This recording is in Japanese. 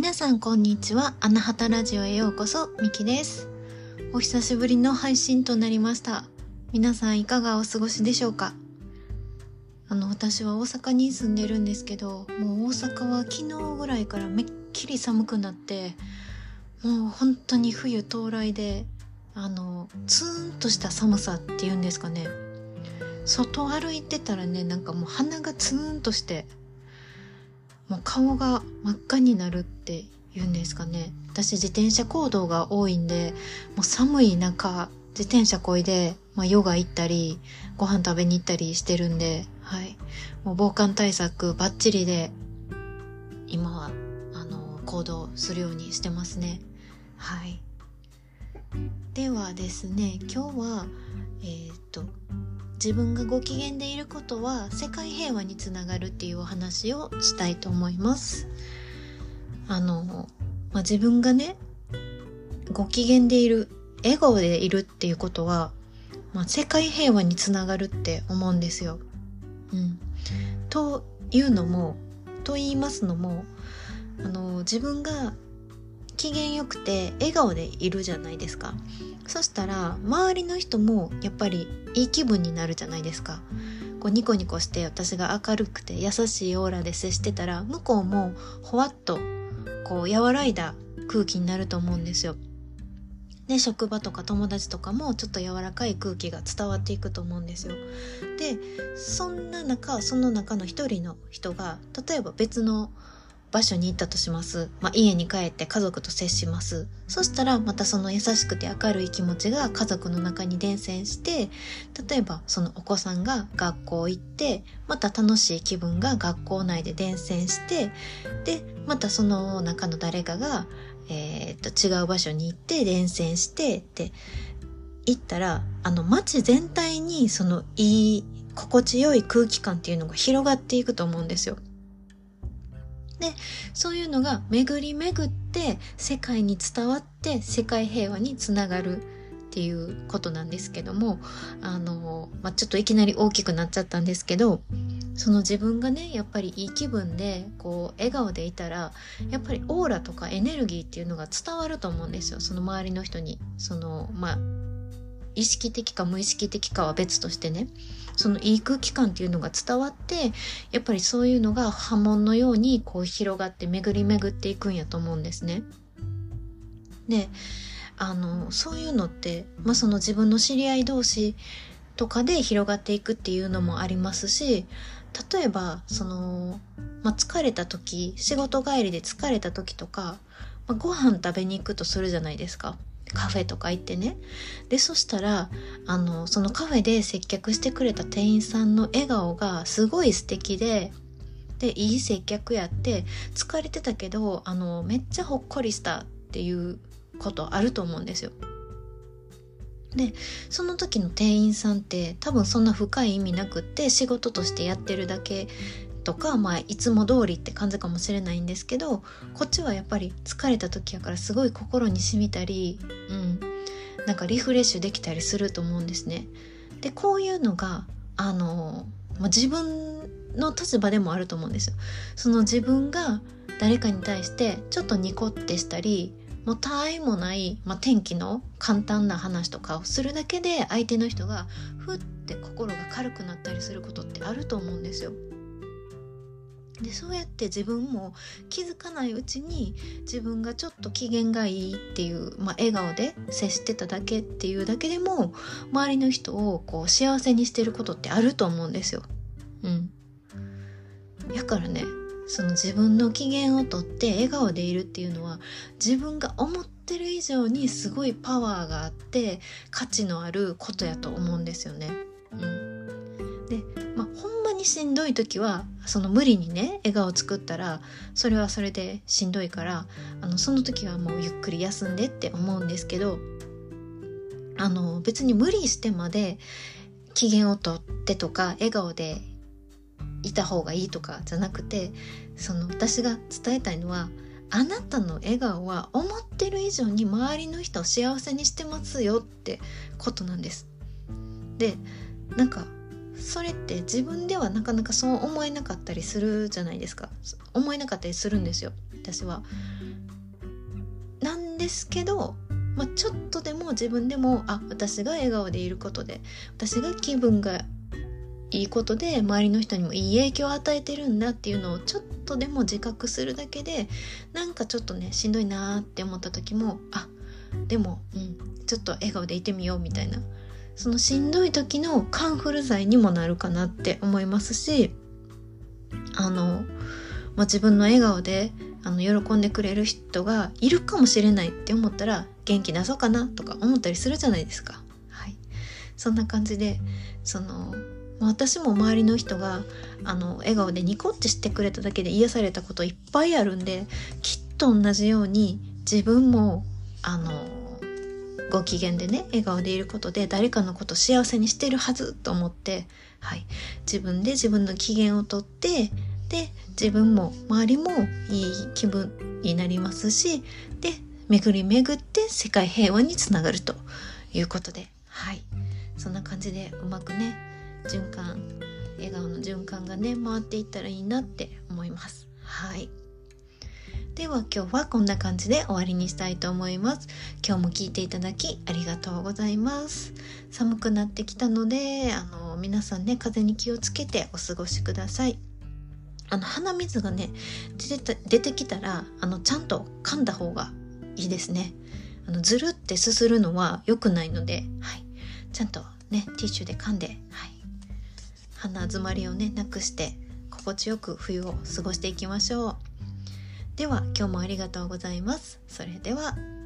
皆さんこんにちは。アナハタラジオへようこそ、ミキです。お久しぶりの配信となりました。皆さんいかがお過ごしでしょうか？あの、私は大阪に住んでるんですけど、もう大阪は昨日ぐらいからめっきり寒くなって、もう本当に冬到来で、あの、ツーンとした寒さっていうんですかね。外歩いてたらね、なんかもう鼻がツーンとして、もう顔が真っ赤になるって言うんですかね。私自転車行動が多いんでもう寒い中自転車こいで、まあ、ヨガ行ったりご飯食べに行ったりしてるんで、はい、もう防寒対策バッチリで今はあの行動するようにしてますね。はい。ではですね今日は自分がご機嫌でいることは世界平和につながるっていうお話をしたいと思います。あの、まあ、自分がね、ご機嫌でいる、笑顔でいるっていうことは、まあ、世界平和につながるって思うんですよ。うん。というのも、と言いますのも、あの、自分が機嫌よくて笑顔でいるじゃないですか。そしたら周りの人もやっぱりいい気分になるじゃないですか。こうニコニコして私が明るくて優しいオーラで接してたら向こうもほわっとこう和らいだ空気になると思うんですよ。で職場とか友達とかもちょっと柔らかい空気が伝わっていくと思うんですよ。でそんな中その中の一人の人が例えば別の場所に行ったとします。まあ、家に帰って家族と接します。そしたらまたその優しくて明るい気持ちが家族の中に伝染して、例えばそのお子さんが学校行って、また楽しい気分が学校内で伝染して、で、またその中の誰かが、えーっと違う場所に行って伝染してって行ったら、あの街全体にそのいい心地よい空気感っていうのが広がっていくと思うんですよ。でそういうのが巡り巡って世界に伝わって世界平和につながるっていうことなんですけどもあの、まあ、ちょっといきなり大きくなっちゃったんですけどその自分がねやっぱりいい気分でこう笑顔でいたらやっぱりオーラとかエネルギーっていうのが伝わると思うんですよ。その周りの人に。そのまあ意識的か無意識的かは別としてねそのいい空気感っていうのが伝わってやっぱりそういうのが波紋のようにこう広がって巡り巡っていくんやと思うんですね。であのそういうのって、まあ、その自分の知り合い同士とかで広がっていくっていうのもありますし例えばその、まあ、疲れた時仕事帰りで疲れた時とか、まあ、ご飯食べに行くとするじゃないですか。カフェとか行ってねでそしたらあのそのカフェで接客してくれた店員さんの笑顔がすごい素敵ででいい接客やって疲れてたけどあのめっちゃほっこりしたっていうことあると思うんですよ。でその時の店員さんって多分そんな深い意味なくって仕事としてやってるだけとか、まあ、いつも通りって感じかもしれないんですけどこっちはやっぱり疲れた時やからすごい心に染みたり、うん、なんかリフレッシュできたりすると思うんですね。でこういうのがあの、まあ、自分の立場でもあると思うんですよ。その自分が誰かに対してちょっとニコってしたりもう他愛もない、まあ、天気の簡単な話とかをするだけで相手の人がふって心が軽くなったりすることってあると思うんですよ。でそうやって自分も気づかないうちに自分がちょっと機嫌がいいっていう、まあ、笑顔で接してただけっていうだけでも周りの人をこう幸せにしてることってあると思うんですよ。うん。やからねその自分の機嫌をとって笑顔でいるっていうのは自分が思ってる以上にすごいパワーがあって価値のあることやと思うんですよね。うん、で、まあ、にしんどい時はその無理にね笑顔作ったらそれはそれでしんどいからあのその時はもうゆっくり休んでって思うんですけどあの別に無理してまで機嫌をとってとか笑顔でいた方がいいとかじゃなくてその私が伝えたいのはあなたの笑顔は思ってる以上に周りの人を幸せにしてますよってことなんです。でなんかそれって自分ではなかなかそう思えなかったりするじゃないですか。思えなかったりするんですよ。私は。なんですけど、まあ、ちょっとでも自分でもあ私が笑顔でいることで私が気分がいいことで周りの人にもいい影響を与えてるんだっていうのをちょっとでも自覚するだけでなんかちょっとねしんどいなーって思った時もあでも、うん、ちょっと笑顔でいてみようみたいな。そのしんどい時のカンフル剤にもなるかなって思いますしあの、まあ、自分の笑顔であの喜んでくれる人がいるかもしれないって思ったら元気出そうかなとか思ったりするじゃないですか。はい、そんな感じでその私も周りの人があの笑顔でニコってしてくれただけで癒されたこといっぱいあるんできっと同じように自分もあのご機嫌でね笑顔でいることで誰かのこと幸せにしてるはずと思って、はい、自分で自分の機嫌をとってで自分も周りもいい気分になりますしで巡り巡って世界平和につながるということではい。そんな感じでうまくね循環笑顔の循環がね回っていったらいいなって思います。はい。では今日はこんな感じで終わりにしたいと思います。今日も聞いていただきありがとうございます。寒くなってきたのであの皆さんね風に気をつけてお過ごしください。あの鼻水がね出て出てきたらあのちゃんと噛んだ方がいいですね。あのずるってすするのは良くないので、はい、ちゃんとねティッシュで噛んで、はい、鼻詰まりをねなくして心地よく冬を過ごしていきましょう。では今日もありがとうございます。それでは。